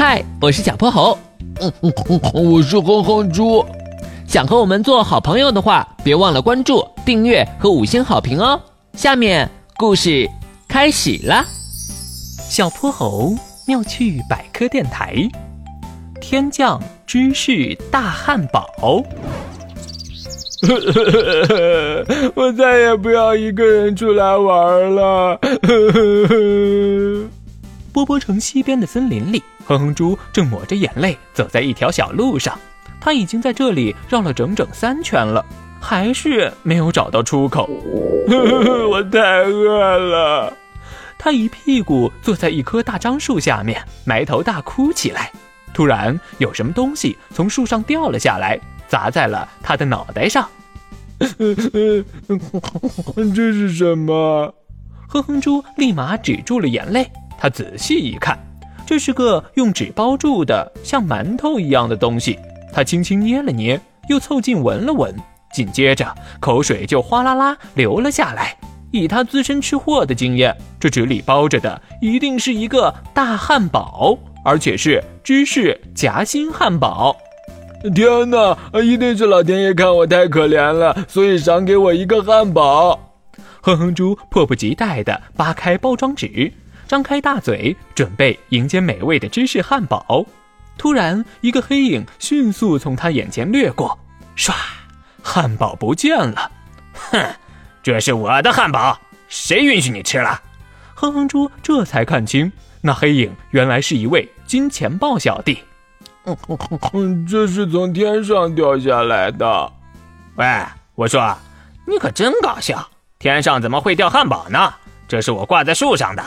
嗨，我是小泼猴。嗯嗯嗯，我是哼哼猪。想和我们做好朋友的话，别忘了关注、订阅和五星好评哦。下面故事开始了。小泼猴妙趣百科电台，天降芝士大汉堡。我再也不要一个人出来玩了。波波城西边的森林里，哼哼猪正抹着眼泪走在一条小路上。他已经在这里绕了整整三圈了，还是没有找到出口。我太饿了。他一屁股坐在一棵大樟树下面，埋头大哭起来。突然，有什么东西从树上掉了下来，砸在了他的脑袋上。这是什么？哼哼猪立马止住了眼泪。他仔细一看，这是个用纸包住的像馒头一样的东西。他轻轻捏了捏，又凑近闻了闻，紧接着口水就哗啦啦流了下来。以他资深吃货的经验，这纸里包着的一定是一个大汉堡，而且是芝士夹心汉堡。天哪，一定是老天爷看我太可怜了，所以赏给我一个汉堡。哼哼猪迫不及待地扒开包装纸，张开大嘴，准备迎接美味的芝士汉堡。突然，一个黑影迅速从他眼前掠过，唰，汉堡不见了。哼，这是我的汉堡，谁允许你吃了？哼哼猪这才看清，那黑影原来是一位金钱豹小弟。这是从天上掉下来的。喂，我说，你可真搞笑！天上怎么会掉汉堡呢？这是我挂在树上的。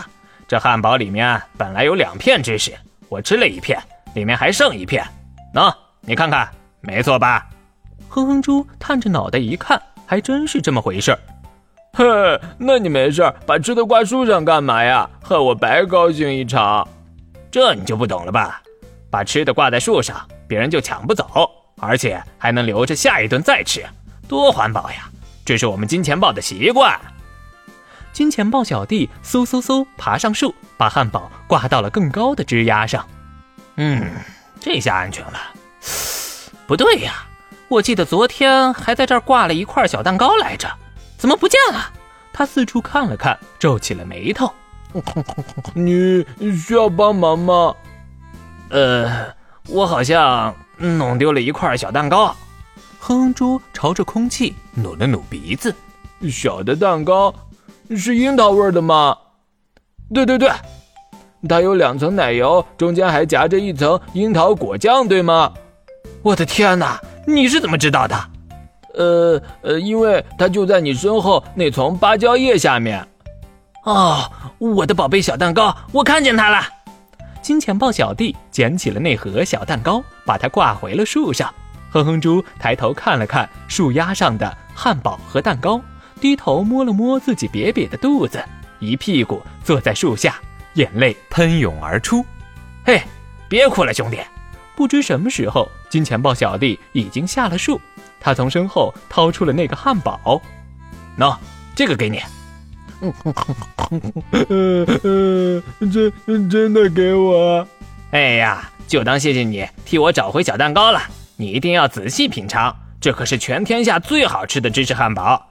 这汉堡里面本来有两片芝士，我吃了一片。里面还剩一片，喏，你看看，没错吧？哼哼猪探着脑袋一看，还真是这么回事儿。哼，那你没事把吃的挂树上干嘛呀？害我白高兴一场。这你就不懂了吧？把吃的挂在树上，别人就抢不走，而且还能留着下一顿再吃，多环保呀！这是我们金钱豹的习惯。金钱豹小弟嗖嗖嗖爬上树，把汉堡挂到了更高的枝丫上。嗯，这下安全了。不对呀，我记得昨天还在这儿挂了一块小蛋糕来着，怎么不见了？他四处看了看，皱起了眉头。你需要帮忙吗？呃，我好像弄丢了一块小蛋糕。哼哼猪朝着空气努了努鼻子。小的蛋糕是樱桃味的吗？对对对。它有两层奶油，中间还夹着一层樱桃果酱，对吗？我的天哪，你是怎么知道的？呃呃，因为它就在你身后那丛芭蕉叶下面。哦，我的宝贝小蛋糕，我看见它了。金钱豹小弟捡起了那盒小蛋糕，把它挂回了树上。哼哼猪抬头看了看树丫上的汉堡和蛋糕，低头摸了摸自己瘪瘪的肚子，一屁股坐在树下。眼泪喷涌而出，嘿，别哭了，兄弟！不知什么时候，金钱豹小弟已经下了树。他从身后掏出了那个汉堡，喏，这个给你。真真的给我？哎呀，就当谢谢你替我找回小蛋糕了。你一定要仔细品尝，这可是全天下最好吃的芝士汉堡。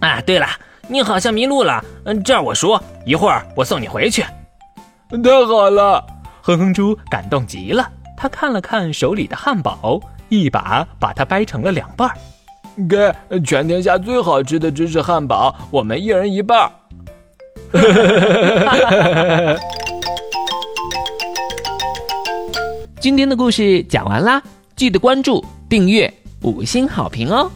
啊，对了。你好像迷路了，嗯，这儿我说，一会儿我送你回去。太好了，哼哼猪感动极了。他看了看手里的汉堡，一把把它掰成了两半儿。给全天下最好吃的芝士汉堡，我们一人一半儿。今天的故事讲完啦，记得关注、订阅、五星好评哦。